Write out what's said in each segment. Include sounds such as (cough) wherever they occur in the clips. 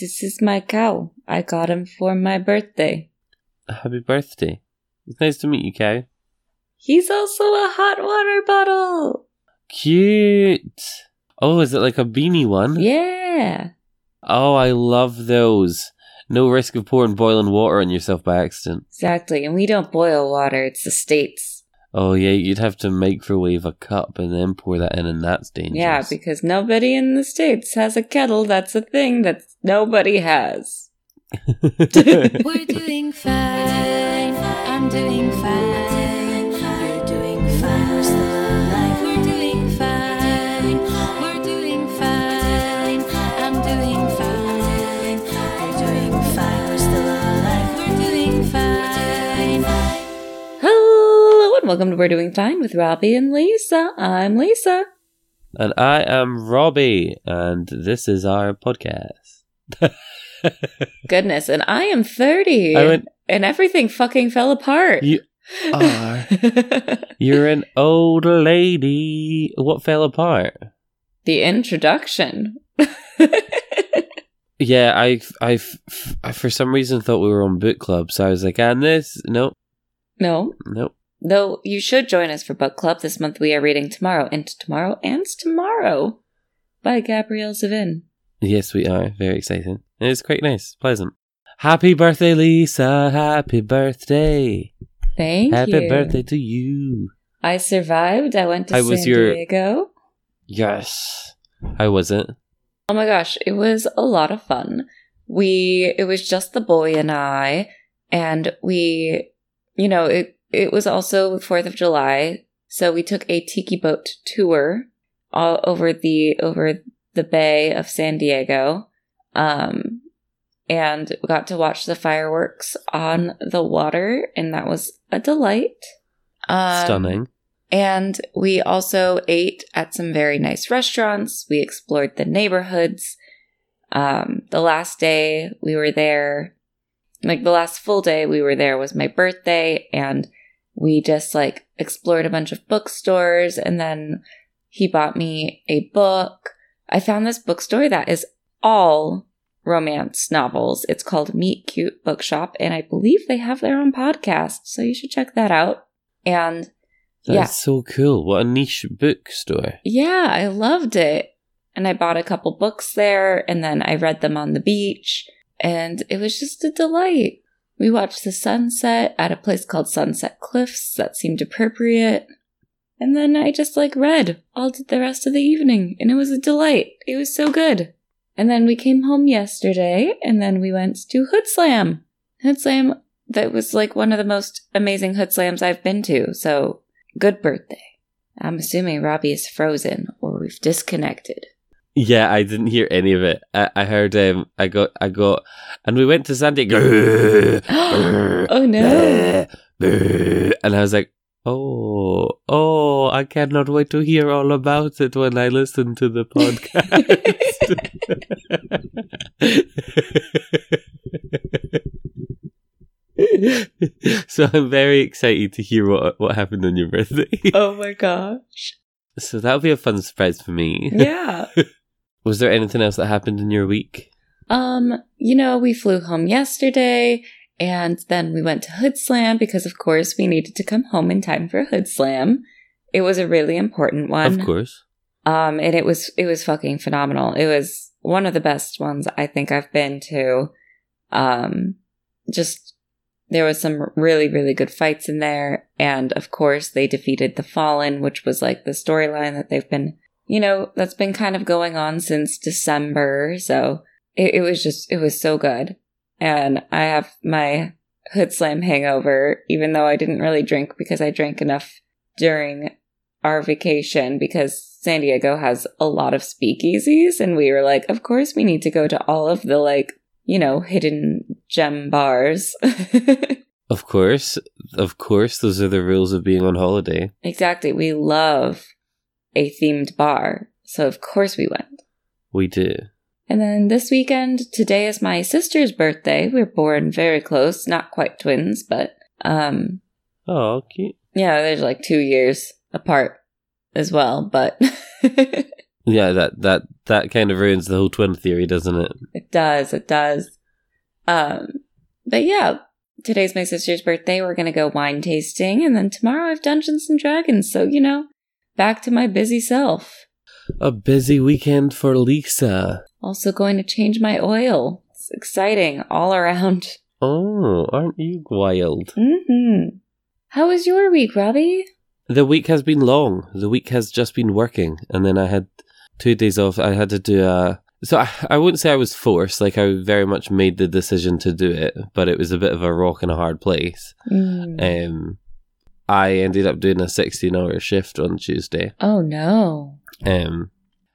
This is my cow. I got him for my birthday. Happy birthday. It's nice to meet you, Cow. He's also a hot water bottle. Cute. Oh, is it like a beanie one? Yeah. Oh, I love those. No risk of pouring boiling water on yourself by accident. Exactly. And we don't boil water, it's the States. Oh yeah, you'd have to microwave a cup and then pour that in, and that's dangerous. Yeah, because nobody in the States has a kettle. That's a thing that nobody has. (laughs) We're doing fine. I'm doing fine. You're doing fine. And welcome to We're Doing Fine with Robbie and Lisa. I'm Lisa. and I am Robbie, and this is our podcast. (laughs) Goodness, and I am 30. I went- and everything fucking fell apart. You are. (laughs) You're an old lady. What fell apart? the introduction. (laughs) Yeah, I, I, I, for some reason thought we were on book club, so I was like, and this, no, no, no. Though you should join us for book club this month. We are reading Tomorrow and Tomorrow and Tomorrow by Gabrielle Zevin. Yes, we are. Very exciting. It's quite nice, pleasant. Happy birthday, Lisa. Happy birthday. Thank Happy you. birthday to you. I survived. I went to I San was your- Diego. Yes. How was it? Oh my gosh, it was a lot of fun. We it was just the boy and I and we you know, it it was also the 4th of July, so we took a tiki boat tour all over the over the bay of San Diego. Um and got to watch the fireworks on the water and that was a delight. Um, Stunning. and we also ate at some very nice restaurants. We explored the neighborhoods. Um, the last day we were there, like the last full day we were there was my birthday, and we just like explored a bunch of bookstores. And then he bought me a book. I found this bookstore that is all romance novels. It's called Meet Cute Bookshop, and I believe they have their own podcast, so you should check that out. And That's yeah. so cool. What a niche bookstore. Yeah, I loved it. And I bought a couple books there and then I read them on the beach and it was just a delight. We watched the sunset at a place called Sunset Cliffs that seemed appropriate. And then I just like read all the rest of the evening and it was a delight. It was so good. And then we came home yesterday and then we went to Hood Slam. Hood Slam that was like one of the most amazing Hood Slams I've been to. So good birthday. I'm assuming Robbie is frozen or we've disconnected. Yeah, I didn't hear any of it. I, I heard um I got I got and we went to San Diego (gasps) (gasps) oh no. (laughs) and I was like, Oh, oh, I cannot wait to hear all about it when I listen to the podcast. (laughs) so I'm very excited to hear what what happened on your birthday. oh my gosh. So that'll be a fun surprise for me. Yeah. (laughs) Was there anything else that happened in your week? Um, you know, we flew home yesterday and then we went to Hood Slam because of course we needed to come home in time for Hood Slam. It was a really important one. Of course. Um, and it was it was fucking phenomenal. It was one of the best ones I think I've been to. Um, just there was some really really good fights in there, and of course they defeated the Fallen, which was like the storyline that they've been, you know, that's been kind of going on since December. So it, it was just it was so good, and I have my Hood Slam hangover, even though I didn't really drink because I drank enough during our vacation because San Diego has a lot of speakeasies and we were like, of course we need to go to all of the like, you know, hidden gem bars. (laughs) Of course. Of course, those are the rules of being on holiday. exactly. We love a themed bar. So of course we went. We do. And then this weekend, today is my sister's birthday. We're born very close, not quite twins, but um Oh, cute. yeah, there's like 2 years apart as well, but (laughs) Yeah, that that that kind of ruins the whole twin theory, doesn't it? It does, it does. Um, but yeah, today's my sister's birthday. We're gonna go wine tasting, and then tomorrow I have Dungeons and Dragons. So you know, back to my busy self. A busy weekend for Lisa. Also going to change my oil. It's exciting all around. Oh, aren't you wild? Mm-hmm. How was your week, Robbie? The week has been long. The week has just been working, and then I had two days off. I had to do a. So I, I wouldn't say I was forced. Like I very much made the decision to do it, but it was a bit of a rock and a hard place. Mm. Um, I ended up doing a sixteen-hour shift on Tuesday. Oh no. Um,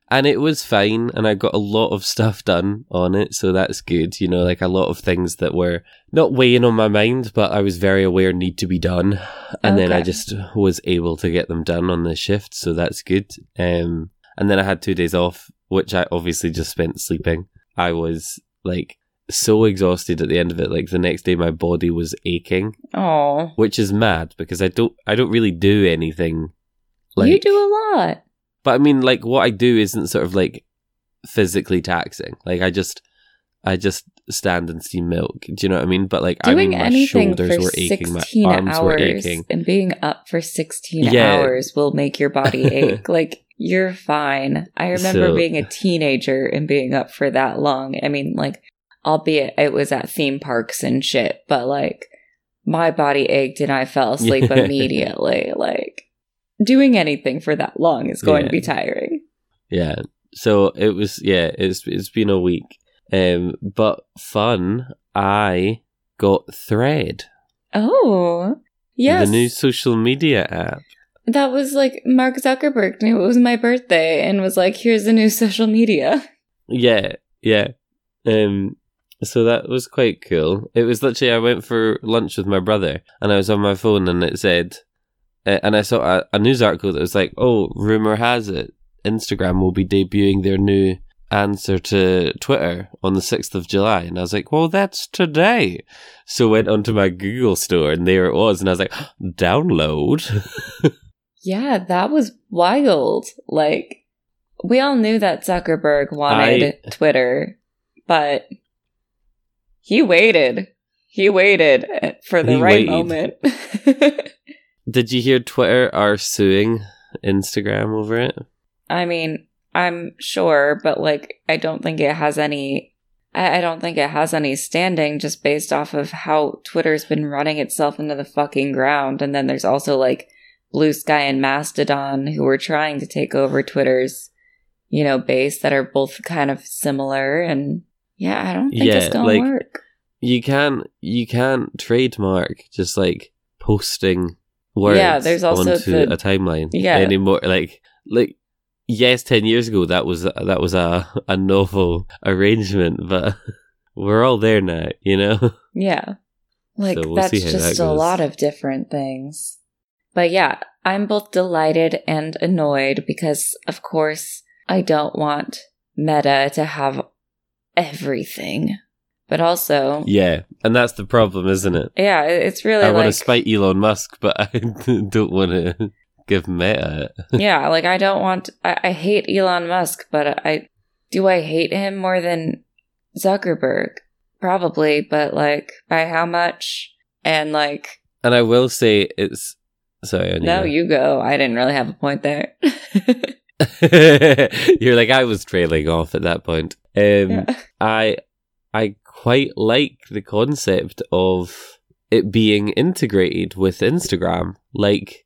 and it was fine, and I got a lot of stuff done on it, so that's good. You know, like a lot of things that were not weighing on my mind, but I was very aware need to be done, and then I just was able to get them done on the shift, so that's good. Um, and then I had two days off, which I obviously just spent sleeping. I was like so exhausted at the end of it. Like the next day, my body was aching, Oh, which is mad because I don't, I don't really do anything. Like, you do a lot. but I mean, like, what I do isn't sort of like physically taxing. Like, I just, I just stand and steam milk. Do you know what I mean? But like, I Doing mean, my anything shoulders were aching, my 16 arms were aching. and being up for 16 Yeah. hours will make your body (laughs) ache. like, you're fine. I remember So- being a teenager and being up for that long. I mean, like, albeit it was at theme parks and shit, but like, my body ached and I fell asleep (laughs) immediately. Like, doing anything for that long is going to be tiring. Yeah. So it was. Yeah. It's it's been a week. Um, but fun. I got Thread, Oh, yes. the new social media app. That was like Mark Zuckerberg knew it was my birthday and was like, here's the new social media. Yeah, yeah. Um, so that was quite cool. It was literally I went for lunch with my brother, and I was on my phone, and it said, uh, and I saw a, a news article that was like, "Oh, rumor has it Instagram will be debuting their new answer to Twitter on the sixth of July," and I was like, "Well, that's today." So went onto my Google store, and there it was, and I was like, (gasps) "Download." (laughs) Yeah, that was wild. Like, we all knew that Zuckerberg wanted Twitter, but he waited. He waited for the He right waited. moment. (laughs) Did you hear Twitter are suing Instagram over it? I mean, I'm sure, but like, I don't think it has any. I I don't think it has any standing just based off of how Twitter's been running itself into the fucking ground. And then there's also like Bluesky and Mastodon who are trying to take over Twitter's, you know, base that are both kind of similar. And yeah, I don't think it's Yeah, gonna like- work. you can't you can't trademark just like posting words Yeah, there's also onto the- a timeline Yeah. anymore like like yes 10 years ago that was that was a a novel arrangement but (laughs) we're all there now you know Yeah. Like So we'll that's just that a lot of different things. But yeah, I'm both delighted and annoyed because of course I don't want Meta to have everything. But also, yeah and that's the problem isn't it yeah, it's really i like want to spite elon musk but (laughs) i don't want to give meta it. (laughs) yeah, like I don't want I, I hate Elon Musk, but I do I hate him more than Zuckerberg? Probably, but like by how much? And like and i will say it's sorry Anya. no, you go. I didn't really have a point there. (laughs) (laughs) You're like I was trailing off at that point. Um, Yeah. (laughs) I I quite like the concept of it being integrated with Instagram. Like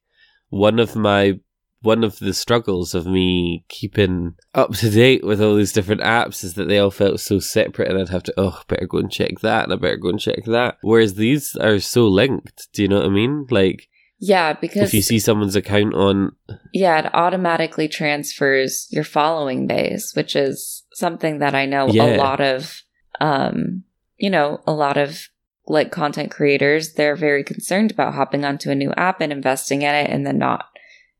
one of my one of the struggles of me keeping up to date with all these different apps is that they all felt so separate and I'd have to oh better go and check that and I better go and check that. Whereas these are so linked. Do you know what I mean? Like Yeah, because if you see someone's account on yeah, it automatically transfers your following base, which is something that I know Yeah. a lot of um, you know, a lot of like content creators, they're very concerned about hopping onto a new app and investing in it and then not,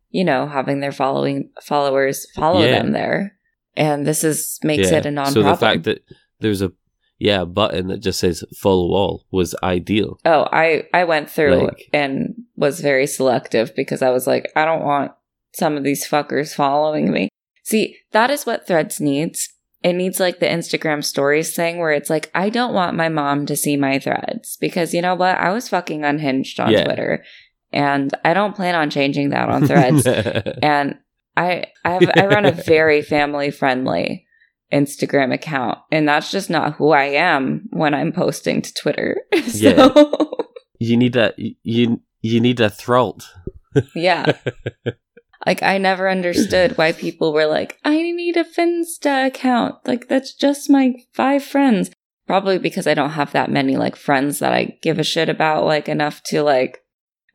you know, having their following followers follow Yeah. them there. And this is makes it a non So the fact that there's a yeah button that just says follow all was ideal. Oh, I I went through Like- and was very selective because I was like, I don't want some of these fuckers following me. See, that is what Threads needs. It needs like the Instagram stories thing where it's like, I don't want my mom to see my threads because you know what? I was fucking unhinged on Yeah. Twitter and I don't plan on changing that on threads. (laughs) and I I, have, I run a very family friendly Instagram account, and that's just not who I am when I'm posting to Twitter. (laughs) so Yeah. you need a you you need a throat. yeah. (laughs) Like I never understood why people were like, I need a Finsta account. Like that's just my five friends. Probably because I don't have that many like friends that I give a shit about like enough to like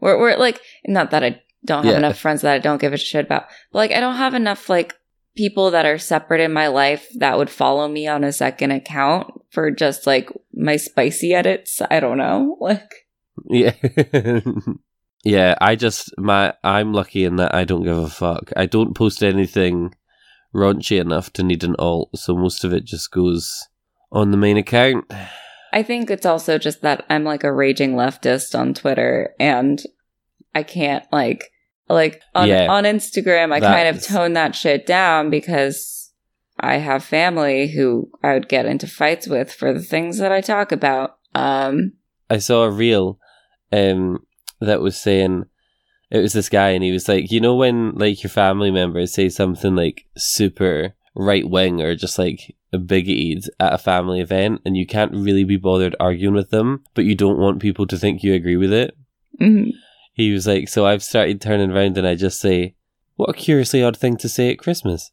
we're we're like not that I don't have Yeah. enough friends that I don't give a shit about. But like I don't have enough like people that are separate in my life that would follow me on a second account for just like my spicy edits. I don't know. (laughs) Like Yeah. (laughs) yeah, I just my I'm lucky in that I don't give a fuck. I don't post anything raunchy enough to need an alt, so most of it just goes on the main account. I think it's also just that I'm like a raging leftist on Twitter and I can't like like on Yeah. on Instagram I kind of tone that shit down because I have family who I would get into fights with for the things that I talk about. Um I saw a reel um that was saying it was this guy and he was like, you know when like your family members say something like super right wing or just like a bigoted at a family event and you can't really be bothered arguing with them, but you don't want people to think you agree with it. mhm. He was like, so I've started turning around and I just say, what a curiously odd thing to say at Christmas.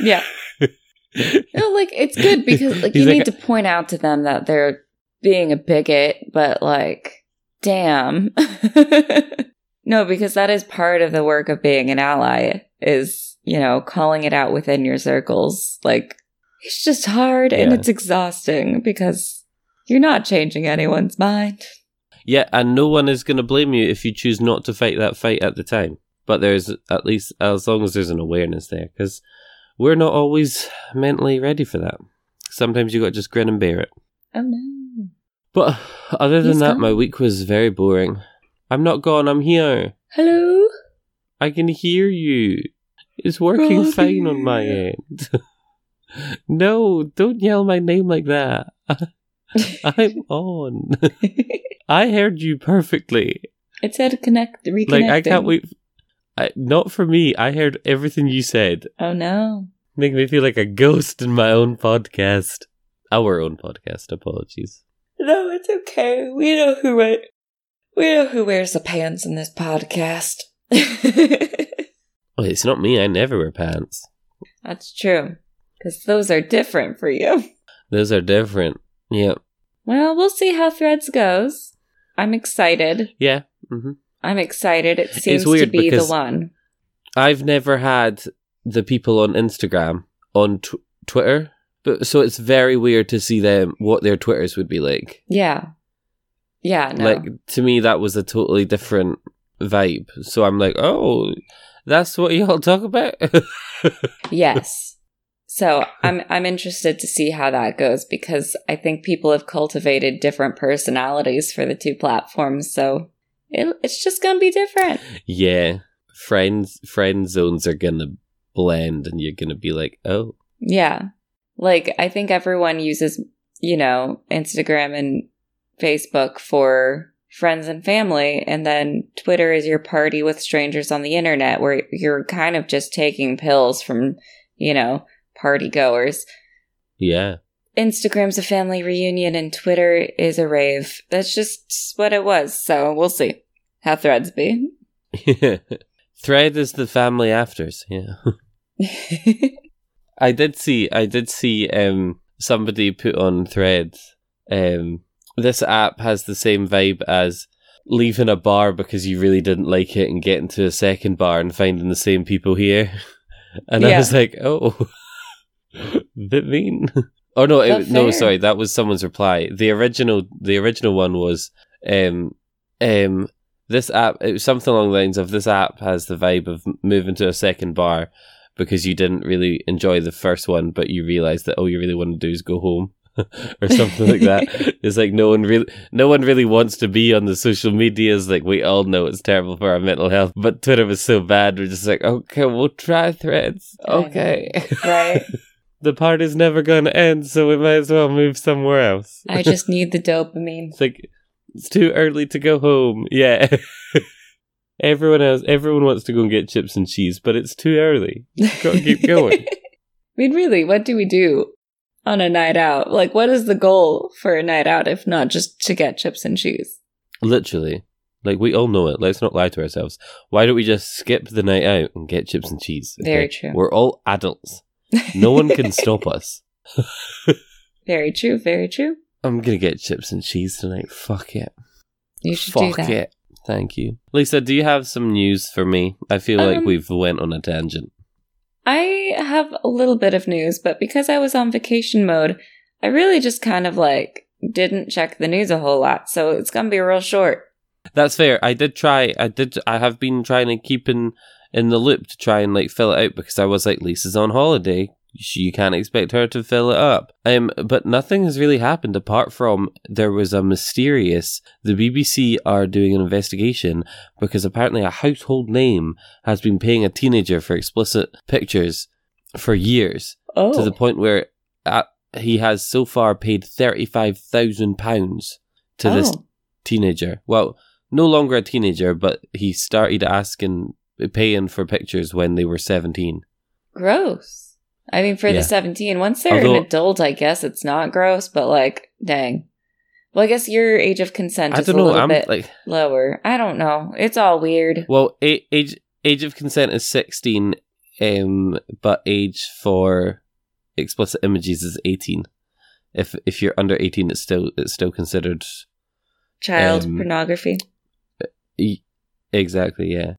yeah. (laughs) No, like it's good because like He's you like- need to point out to them that they're being a bigot, but like, damn. (laughs) no, because that is part of the work of being an ally is, you know, calling it out within your circles. Like, it's just hard and it's exhausting because you're not changing anyone's mind. Yeah, and no one is going to blame you if you choose not to fight that fight at the time. But there's at least, as long as there's an awareness there, because we're not always mentally ready for that. Sometimes you got to just grin and bear it. Oh no. But other than He's that, gone. my week was very boring. I'm not gone, I'm here. Hello? I can hear you. It's working Robbie. fine on my end. (laughs) no, don't yell my name like that. (laughs) I'm on. (laughs) I heard you perfectly. it said connect, reconnecting. Like I can't wait. I, not for me. I heard everything you said. Oh no. Make me feel like a ghost in my own podcast. Our own podcast. Apologies. It's okay. We know who wear we know who wears the pants in this podcast. (laughs) Oh, it's not me. I never wear pants. That's true. Because those are different for you. Those are different. Yeah. Well, we'll see how Threads goes. I'm excited. Yeah. hmm I'm excited. It seems to be the one. I've never had the people on Instagram on tw- Twitter, but so it's very weird to see them what their Twitters would be like. Yeah. Yeah, no. Like to me, that was a totally different vibe. So I'm like, oh, that's what y'all talk about. (laughs) yes. So I'm I'm interested to see how that goes because I think people have cultivated different personalities for the two platforms. So it, it's just gonna be different. yeah, friends friend zones are gonna blend, and you're gonna be like, oh, Yeah. Like, I think everyone uses, you know, Instagram and Facebook for friends and family. And then Twitter is your party with strangers on the internet where you're kind of just taking pills from, you know, party goers. yeah, Instagram's a family reunion and Twitter is a rave. That's just what it was. So we'll see how threads be. (laughs) Thread is the family afters. Yeah. (laughs) I did see I did see um somebody put on threads um this app has the same vibe as leaving a bar because you really didn't like it and getting to a second bar and finding the same people here. (laughs) And I was like, oh (laughs) bit mean. Oh no, it, no, sorry, that was someone's reply. The original the original one was um um this app it was something along the lines of this app has the vibe of moving to a second bar because you didn't really enjoy the first one but you realized that all you really want to do is go home (laughs) or something like that. (laughs) It's like no one really, no one really wants to be on the social medias. Like we all know it's terrible for our mental health, but Twitter was so bad. We're just like, okay, we'll try Threads. Okay, Right. (laughs) the party's never going to end, so we might as well move somewhere else. I just need the dopamine. It's like it's too early to go home. Yeah. Everyone else, everyone wants to go and get chips and cheese, but it's too early. Gotta keep going. (laughs) I mean, really, what do we do on a night out? Like, what is the goal for a night out if not just to get chips and cheese? Literally. Like we all know it. Let's not lie to ourselves. Why don't we just skip the night out and get chips and cheese? Very true. We're all adults. No one can (laughs) stop us. Very true. Very true. I'm gonna get chips and cheese tonight. Fuck it. You should Fuck do that. it. Thank you. Lisa, do you have some news for me? I feel like Um, we've went on a tangent. I have a little bit of news, but because I was on vacation mode, I really just kind of like didn't check the news a whole lot. So it's gonna be real short. That's fair. I did try. I did. I have been trying to keep in in the loop to try and like fill it out because I was like, Lisa's on holiday. She- You can't expect her to fill it up. Um, but nothing has really happened apart from there was a mysterious. The BBC are doing an investigation because apparently a household name has been paying a teenager for explicit pictures for years Oh, to the point where uh, he has so far paid thirty five thousand pounds to this Oh. teenager. Well, no longer a teenager, but he started asking, paying for pictures when they were 17. gross. I mean, for Yeah. the seventeen, once they're Although- an adult, I guess it's not gross. But like, dang. Well, I guess your age of consent is a little bit like, lower. I don't know. It's all weird. well, age age of consent is 16, um, but age for explicit images is 18. If if you're under 18, it's still it's still considered Child Um, pornography. exactly. Yeah,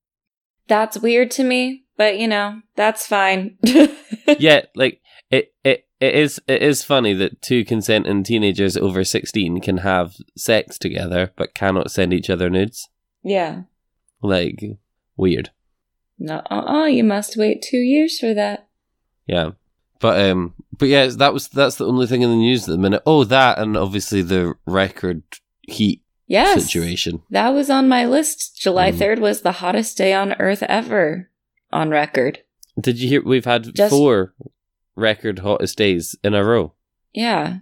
That's weird to me, but you know, that's fine. (laughs) yeah. Like it it. It is it is funny that two consenting teenagers over sixteen can have sex together but cannot send each other nudes. yeah. Like weird. No, uh-uh, you must wait two years for that. Yeah. But um but yeah, that was that's the only thing in the news at the minute. Oh, that and obviously the record heat Yes. situation. That was on my list. July Mm. 3rd was the hottest day on earth ever on record. Did you hear we've had Just- four record hottest days in a row? Yeah.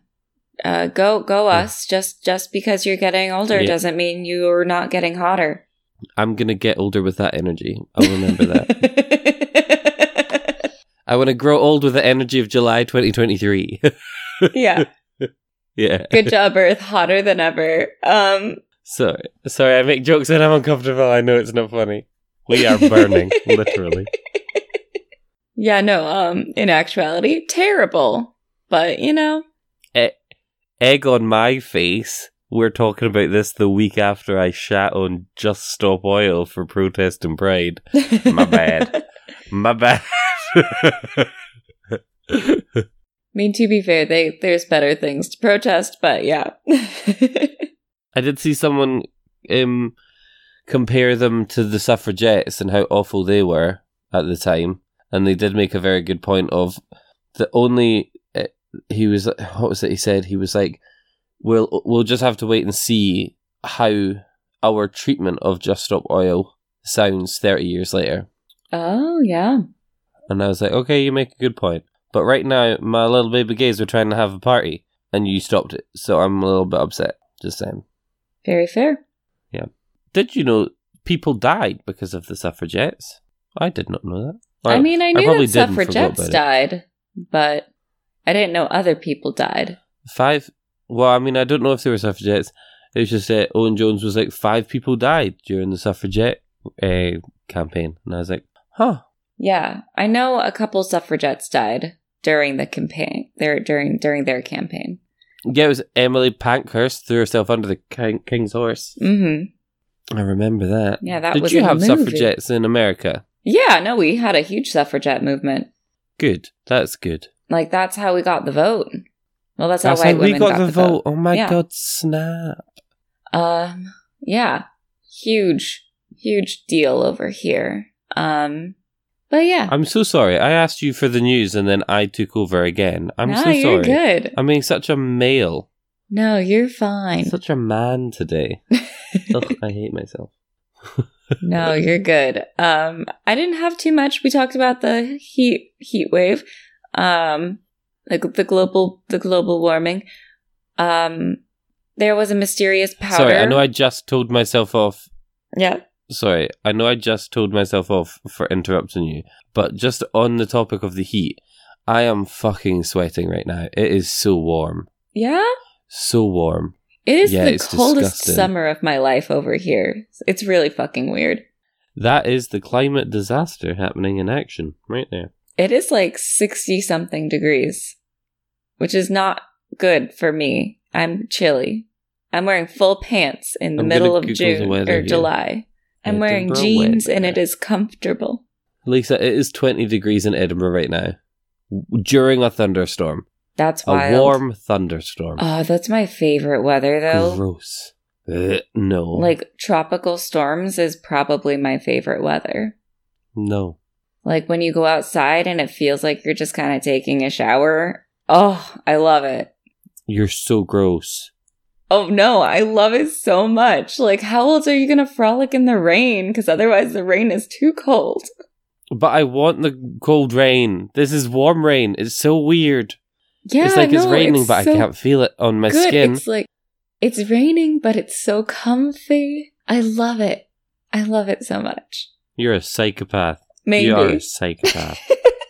Uh, go go Yeah. us. Just just because you're getting older Yeah. doesn't mean you're not getting hotter. I'm gonna get older with that energy. I'll remember that. (laughs) I wanna grow old with the energy of July twenty twenty three. (laughs) yeah. Yeah. Good job, Earth. Hotter than ever. Um Sorry. Sorry, I make jokes and I'm uncomfortable. I know it's not funny. We are burning, (laughs) literally. Yeah, no, um, in actuality, terrible. But, you know, egg on my face. We're talking about this the week after I shat on Just Stop Oil for protest and pride. My bad. (laughs) My bad. I mean, to be fair, they there's better things to protest, but yeah. (laughs) I did see someone um, compare them to the suffragettes and how awful they were at the time, and they did make a very good point of the only uh, he was what was it he said he was like we'll we'll just have to wait and see how our treatment of Just Stop Oil sounds thirty years later. oh, yeah. And I was like, okay, you make a good point. But right now, my little baby gays are trying to have a party, and you stopped it. So I'm a little bit upset. Just saying. Very fair. Yeah. Did you know people died because of the suffragettes? I did not know that. I mean, I knew probably that did and forgot suffragettes died, but I didn't know other people died. Five. Well, I mean, I don't know if they were suffragettes. It was just that Owen Jones was like five people died during the suffragette uh, campaign, and I was like, huh. Yeah, I know a couple suffragettes died during the campaign. Their during during their campaign. Yeah, it was Emily Pankhurst threw herself under the king, king's horse. Mm-hmm. I remember that. Yeah, that Did was you have movie. suffragettes in America? Yeah, no, we had a huge suffragette movement. Good. That's good. Like that's how we got the vote. Well, that's, That's how white we women got, the, vote. Oh my Yeah. god, snap. Um, yeah, huge, huge deal over here. Um, But yeah. I'm so sorry. I asked you for the news and then I took over again. I'm no, so you're sorry. good. I'm being such a male, No, you're fine. such a man today. (laughs) Ugh, I hate myself. (laughs) no, you're good. Um, I didn't have too much. We talked about the heat heat wave, um, like the global the global warming. Um, there was a mysterious powder. Sorry, I know I just told myself off. yeah. Sorry, I know I just told myself off for interrupting you, but just on the topic of the heat, I am fucking sweating right now. It is so warm. Yeah. So warm. It is Yeah, the coldest disgusting. summer of my life over here. It's really fucking weird. That is the climate disaster happening in action right there. It is like 60 something degrees, which is not good for me. I'm chilly. I'm wearing full pants in the I'm middle of Google June or here. July. I'm wearing Edinburgh jeans and it is comfortable. Lisa, it is 20 degrees in Edinburgh right now during a thunderstorm. That's wild. A warm thunderstorm. Oh, that's my favorite weather though. Gross. Ugh, no. Like tropical storms is probably my favorite weather. no. Like when you go outside and it feels like you're just kind of taking a shower. Oh, I love it. You're so gross. Oh no, I love it so much. Like, how else are you gonna frolic in the rain? Because otherwise, the rain is too cold. But I want the cold rain. This is warm rain. It's so weird. Yeah, it's like it's raining, it's but so I can't feel it on my good. skin. It's like it's raining, but it's so comfy. I love it. I love it so much. You're a psychopath. Maybe. You are a psychopath.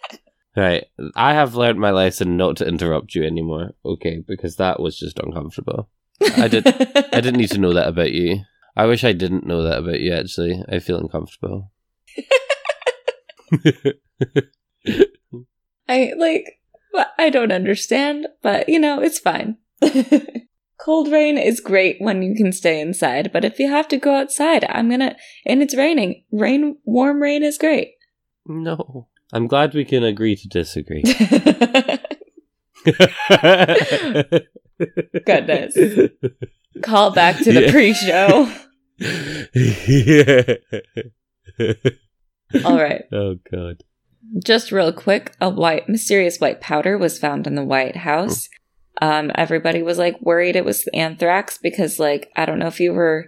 (laughs) right. I have learned my lesson not to interrupt you anymore. Okay, because that was just uncomfortable. I did- I didn't need to know that about you. I wish I didn't know that about you, actually. I feel uncomfortable. (laughs) (laughs) I like. But I don't understand, but you know, it's fine. (laughs) Cold rain is great when you can stay inside, but if you have to go outside, I'm gonna. And it's raining. Rain, warm rain is great. no. I'm glad we can agree to disagree. (laughs) (laughs) Goodness. Call back to the Yeah. pre-show. yeah. All right. Oh god. Just real quick, a white mysterious white powder was found in the White House. Um, everybody was like worried it was anthrax because, like, I don't know if you were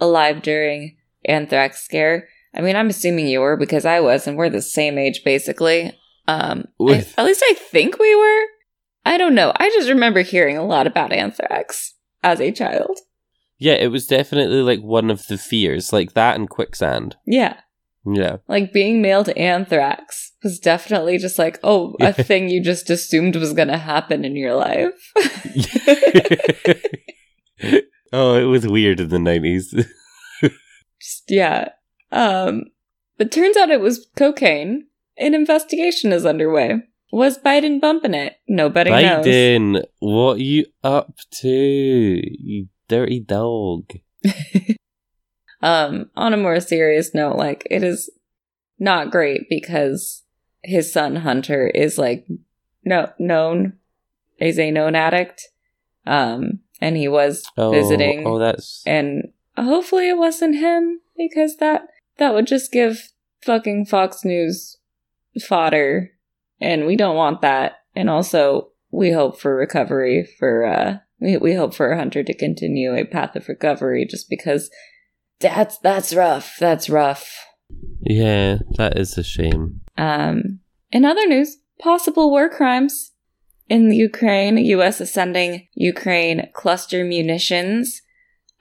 alive during anthrax scare. I mean, I'm assuming you were because I was, and we're the same age basically. Um, I- at least I think we were. I don't know. I just remember hearing a lot about anthrax as a child. Yeah, it was definitely like one of the fears, like that and quicksand. Yeah, Yeah. like being mailed anthrax was definitely just like, oh, a thing you just assumed was going to happen in your life. (laughs) oh, it was weird in the 90s. (laughs) just, yeah. Um, but turns out it was cocaine. An investigation is underway. Was Biden bumping it? Nobody knows. Biden, what you up to? You dirty dog. (laughs) Um, on a more serious note, like it is not great because his son Hunter is like no known is a known addict. Um, and he was Oh, visiting Oh, that's. and hopefully it wasn't him because that that would just give fucking Fox News fodder and we don't want that. And also we hope for recovery for uh we, we hope for Hunter to continue a path of recovery just because that's that's rough. That's rough. Yeah, that is a shame. Um in other news, possible war crimes in Ukraine, US is sending Ukraine cluster munitions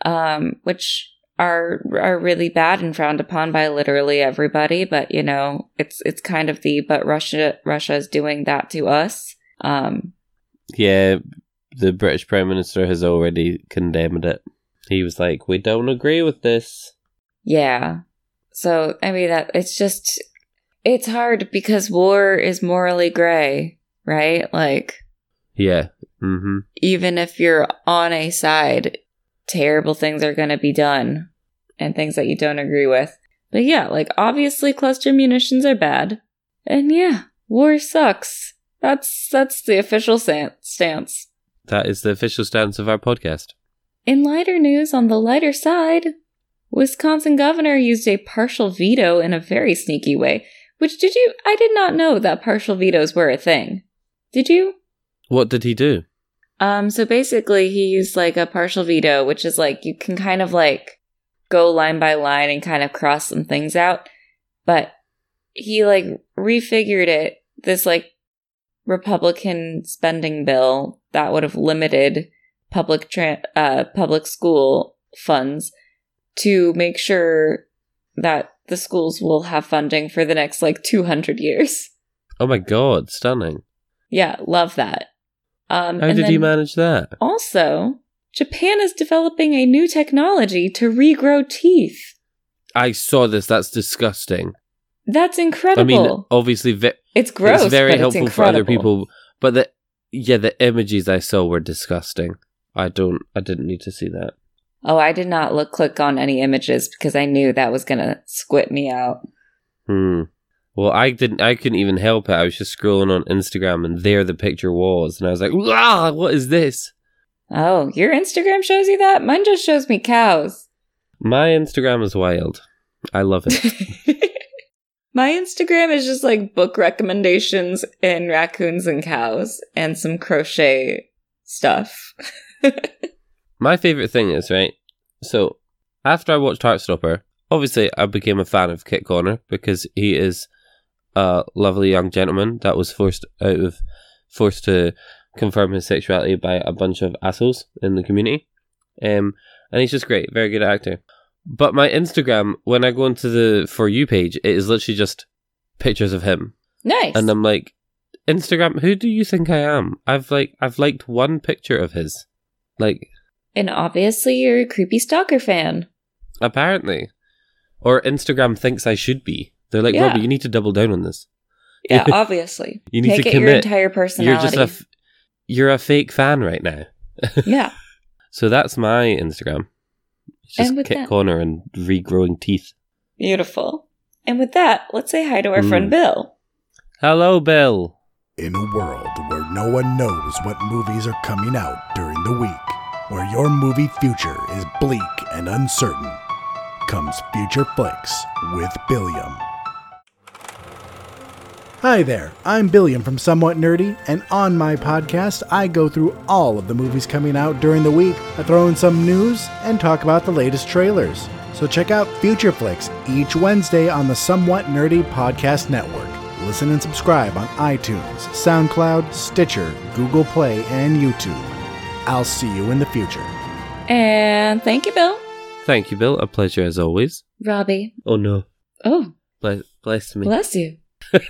um which are are really bad and frowned upon by literally everybody, but you know, it's it's kind of the but Russia Russia's doing that to us. Um Yeah, the British Prime Minister has already condemned it. He was like, "We don't agree with this." Yeah. So, I mean, that it's just, it's hard because war is morally gray, right? Like, Yeah. Mm-hmm. even if you're on a side, terrible things are going to be done and things that you don't agree with. But yeah, like, obviously, cluster munitions are bad. And yeah, war sucks. That's, that's the official stance. That is the official stance of our podcast. In lighter news, on the lighter side, Wisconsin governor used a partial veto in a very sneaky way Which did you? I did not know that partial vetoes were a thing. Did you? What did he do? Um, so basically, he used like a partial veto, which is like you can kind of like go line by line and kind of cross some things out. But he like refigured it, this like Republican spending bill that would have limited public tra- uh, public school funds to make sure that the schools will have funding for the next like 200 years. Oh my god, stunning. Yeah, love that. Um, How did you manage that? Also, Japan is developing a new technology to regrow teeth. I saw this. That's disgusting. That's incredible. I mean, obviously, ve- it's gross. it's very helpful it's for other people. But the yeah, the images I saw were disgusting. I don't. I didn't need to see that. Oh, I did not look click on any images because I knew that was gonna squit me out. Hmm. Well, I didn't. I couldn't even help it. I was just scrolling on Instagram, and there the picture was, and I was like, "Ah, what is this?" Oh, your Instagram shows you that? Mine just shows me cows. My Instagram is wild. I love it. (laughs) My Instagram is just like book recommendations and raccoons and cows and some crochet stuff. (laughs) My favorite thing is right. So after I watched Heartstopper, obviously I became a fan of Kit Connor because he is a lovely young gentleman that was forced out of forced to confirm his sexuality by a bunch of assholes in the community. Um, and he's just great, very good actor. But my Instagram, when I go into the for you page, it is literally just pictures of him, nice. and I'm like, Instagram, who do you think I am? I've like I've liked one picture of his, like and obviously you're a creepy stalker fan. Apparently. Or Instagram thinks I should be. They're like, Yeah. Robbie, you need to double down on this. Yeah, obviously. (laughs) You need Make to it your commit. entire You're personality. just a f- you're a fake fan right now. (laughs) yeah. So that's my Instagram. It's just And with Kit that- Connor and regrowing teeth. Beautiful. And with that, let's say hi to our Mm. friend Bill. Hello, Bill. In a world where no one knows what movies are coming out during the week, where your movie future is bleak and uncertain, comes Future Flicks with Billiam. Hi there, I'm Billiam from Somewhat Nerdy, and on my podcast, I go through all of the movies coming out during the week. I throw in some news and talk about the latest trailers. So check out Future Flicks each Wednesday on the Somewhat Nerdy Podcast Network. Listen and subscribe on iTunes, SoundCloud, Stitcher, Google Play, and YouTube. I'll see you in the future. And thank you, Bill. Thank you, Bill. A pleasure as always. Robbie. Oh no. Oh, Bless, bless me. bless you. (laughs)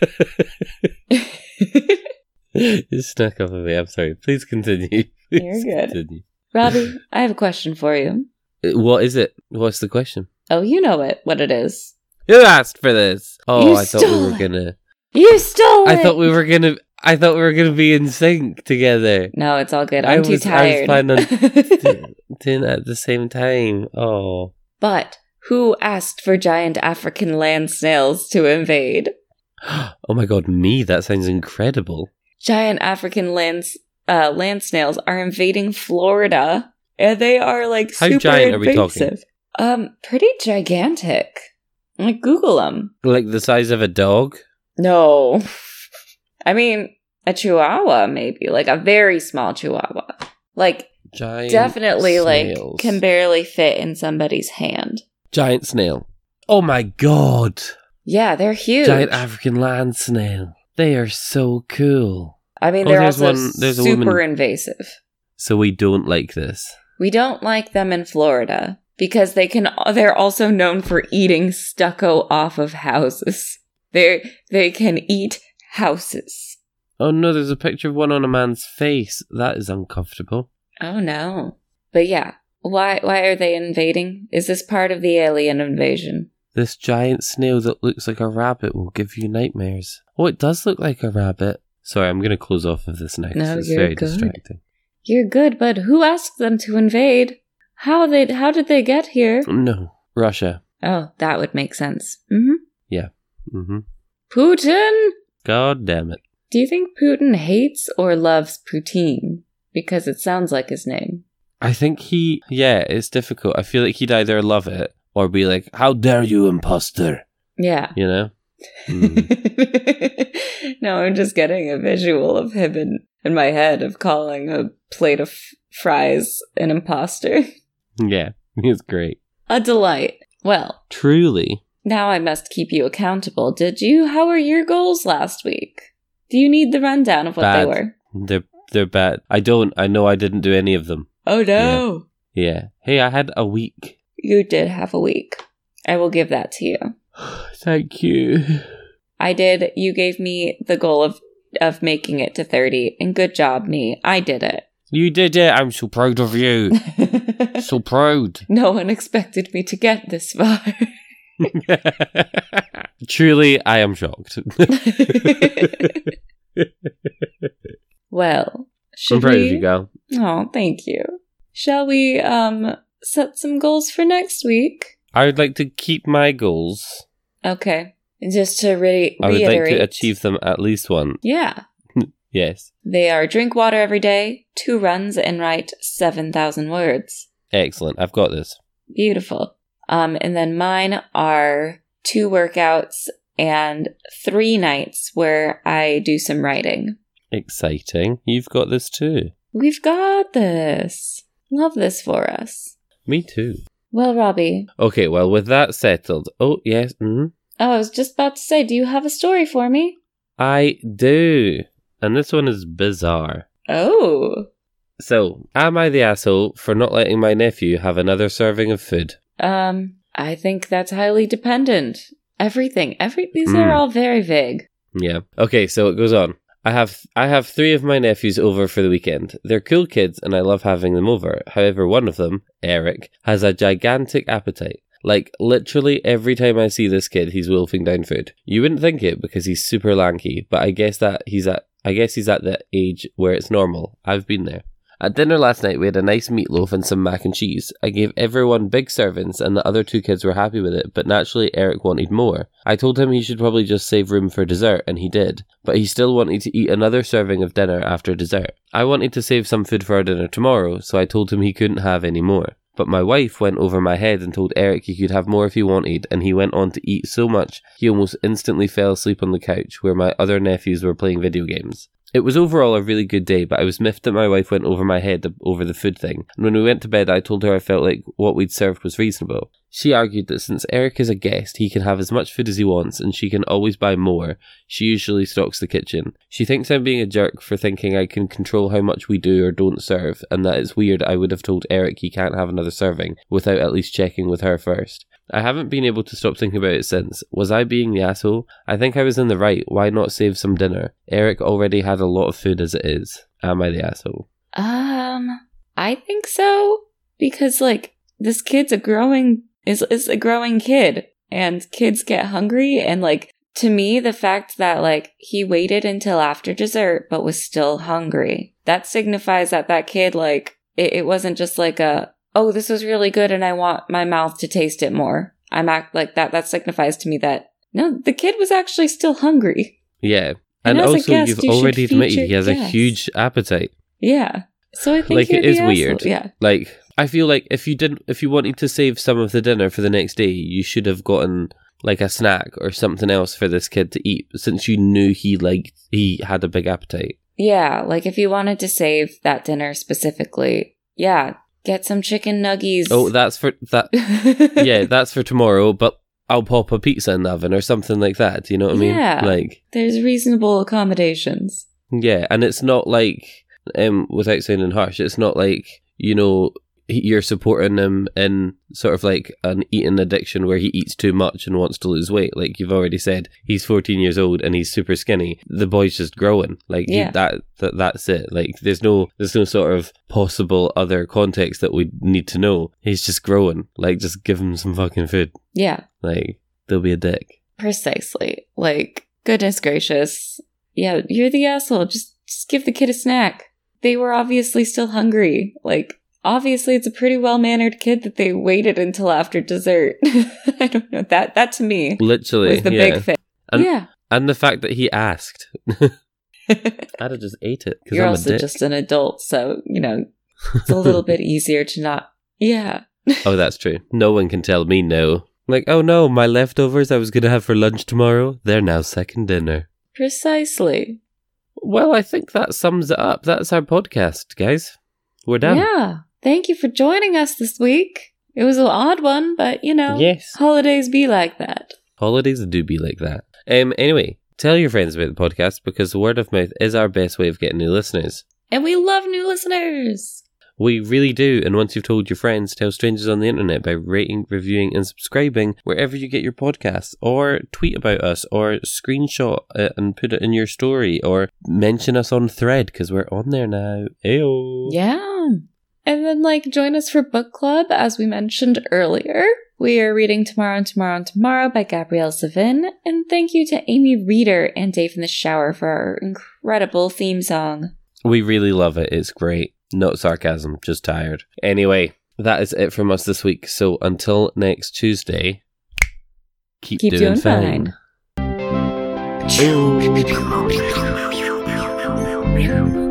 you snuck up on me. I'm sorry. Please continue. (laughs) Please You're good. Continue. Robbie, (laughs) I have a question for you. Uh, What is it? What's the question? Oh, you know it, what it is. Who asked for this? Oh, You I thought we were it. gonna. You stole I it! thought we were gonna. I thought we were gonna be in sync together, No, it's all good. I I'm too was- I was tired. planning on- (laughs) doing it at the same time. Oh, but who asked for giant African land snails to invade? (gasps) oh my god, me! That sounds incredible. Giant African land, uh, land snails are invading Florida, and they are like How super giant are we talking? invasive. Um, pretty gigantic. Like Google them. Like the size of a dog. No, (laughs) I mean a Chihuahua, maybe like a very small Chihuahua. Like Giant. definitely, like can barely fit in somebody's hand. giant snail. Oh my god! Yeah, they're huge. Giant African land snail. They are so cool. I mean, Oh, they're there's also one- there's a super woman- invasive. So we don't like this. We don't like them in Florida because they can. They're also known for eating stucco off of houses. They they can eat houses. Oh no, there's a picture of one on a man's face. That is uncomfortable. Oh no! But yeah, why why are they invading? Is this part of the alien invasion? This giant snail that looks like a rabbit will give you nightmares. Oh, it does look like a rabbit. Sorry, I'm going to close off of this 'cause No, it's you're very good. distracting. You're good, but who asked them to invade? How they how did they get here? No, Russia. Oh, that would make sense. hmm Yeah. hmm Putin. God damn it. Do you think Putin hates or loves poutine? Because it sounds like his name. I think he, yeah, it's difficult. I feel like he'd either love it or be like, how dare you, imposter? Yeah. You know? (laughs) Mm. no, I'm just getting a visual of him in, in my head of calling a plate of fries an imposter. (laughs) Yeah, he's great. A delight. Well, Truly. now I must keep you accountable. Did you? How were your goals last week? Do you need the rundown of what Bad. they were? They're they're bad. I don't. I know I didn't do any of them. Oh no. Yeah. Hey, I had a week. You did have a week. I will give that to you. (sighs) Thank you. I did. You gave me the goal of of making it to 30 and good job me. I did it. You did it. I'm so proud of you. (laughs) so proud. no one expected me to get this far. (laughs) (laughs) Truly, I am shocked. (laughs) well, I'm proud we? of you, gal. Oh, thank you. Shall we um set some goals for next week? I would like to keep my goals. Okay. Just to re- I would reiterate. like to achieve them at least one. (laughs) Yeah. Yes. They are drink water every day, two runs, and write 7,000 words. Excellent. I've got this. Beautiful. Um, and then mine are two workouts and three nights where I do some writing. Exciting. You've got this too. We've got this. Love this for us. Me too. Well, Robbie. Okay, well, with that settled. Oh, yes. Mm-hmm. Oh, I was just about to say, do you have a story for me? I do. And this one is bizarre. Oh. So, am I the asshole for not letting my nephew have another serving of food? Um, I think that's highly dependent. Everything. Every these are Mm. all very vague. Yeah. Okay, so it goes on. I have I have three of my nephews over for the weekend. They're cool kids and I love having them over. However, one of them, Eric, has a gigantic appetite. Like literally every time I see this kid, he's wolfing down food. You wouldn't think it because he's super lanky, but I guess that he's at I guess he's at the age where it's normal. I've been there. At dinner last night, we had a nice meatloaf and some mac and cheese. I gave everyone big servings, and the other two kids were happy with it, but naturally, Eric wanted more. I told him he should probably just save room for dessert, and he did, but he still wanted to eat another serving of dinner after dessert. I wanted to save some food for our dinner tomorrow, so I told him he couldn't have any more. But my wife went over my head and told Eric he could have more if he wanted, and he went on to eat so much he almost instantly fell asleep on the couch where my other nephews were playing video games. It was overall a really good day, but I was miffed that my wife went over my head over the food thing. And when we went to bed, I told her I felt like what we'd served was reasonable. She argued that since Eric is a guest, he can have as much food as he wants and she can always buy more. She usually stocks the kitchen. She thinks I'm being a jerk for thinking I can control how much we do or don't serve, and that it's weird I would have told Eric he can't have another serving without at least checking with her first. I haven't been able to stop thinking about it since. Was I being the asshole? I think I was in the right. Why not save some dinner? Eric already had a lot of food as it is. Am I the asshole? Um, I think so because like this kid's a growing is is a growing kid. And kids get hungry and like to me the fact that like he waited until after dessert but was still hungry that signifies that that kid like it, it wasn't just like a oh this was really good and I want my mouth to taste it more. I'm act like that that signifies to me that no the kid was actually still hungry. Yeah. And And, also, guest, you've you already admitted he has a huge appetite. yeah. So I think Like, it is weird. yeah. Like, I feel like if you didn't, if you wanted to save some of the dinner for the next day, you should have gotten like a snack or something else for this kid to eat, since you knew he liked, he had a big appetite. Yeah, like if you wanted to save that dinner specifically, yeah, get some chicken nuggies. Oh, that's for that. (laughs) yeah, that's for tomorrow. But I'll pop a pizza in the oven or something like that. Do you know what I mean? Yeah. Like, There's reasonable accommodations. yeah, and it's not like, um, without sounding harsh, it's not like you know you're supporting him in sort of like an eating addiction where he eats too much and wants to lose weight. Like you've already said, he's 14 years old and he's super skinny. The boy's just growing. Like you- Yeah. that, that, that's it. Like there's no, there's no sort of possible other context that we need to know. He's just growing. Like just give him some fucking food. Yeah, Like they'll be a dick. precisely. Like, goodness gracious. Yeah, you're the asshole. Just, just give the kid a snack. They were obviously still hungry. Like, obviously it's a pretty well mannered kid that they waited until after dessert. (laughs) I don't know. That, that to me Literally. was the yeah. big thing. And- yeah. And the fact that he asked. (laughs) I'd have just ate it You're I'm a also just an adult, so, you know, it's a little bit (laughs) easier to not. Yeah. oh, that's true. No one can tell me no. Like, oh no, my leftovers I was going to have for lunch tomorrow, they're now second dinner. Precisely. Well, I think that sums it up. That's our podcast, guys. We're done. Yeah. Thank you for joining us this week. It was an odd one, but you know, Yes. holidays be like that. Holidays do be like that. Um. Anyway, tell your friends about the podcast because word of mouth is our best way of getting new listeners. And we love new listeners. We really do. And once you've told your friends, tell strangers on the internet by rating, reviewing, and subscribing wherever you get your podcasts, or tweet about us, or screenshot it and put it in your story, or mention us on Thread because we're on there now. Ayo. Yeah. And then, like, join us for book club, as we mentioned earlier. We are reading Tomorrow and Tomorrow and Tomorrow by Gabrielle Zevin. And thank you to Amy Reeder and Dave in the Shower for our incredible theme song. We really love it. It's great. Not sarcasm, just tired. Anyway, that is it from us this week. So until next Tuesday, keep, Keep doing, doing fine. fine. Ayo.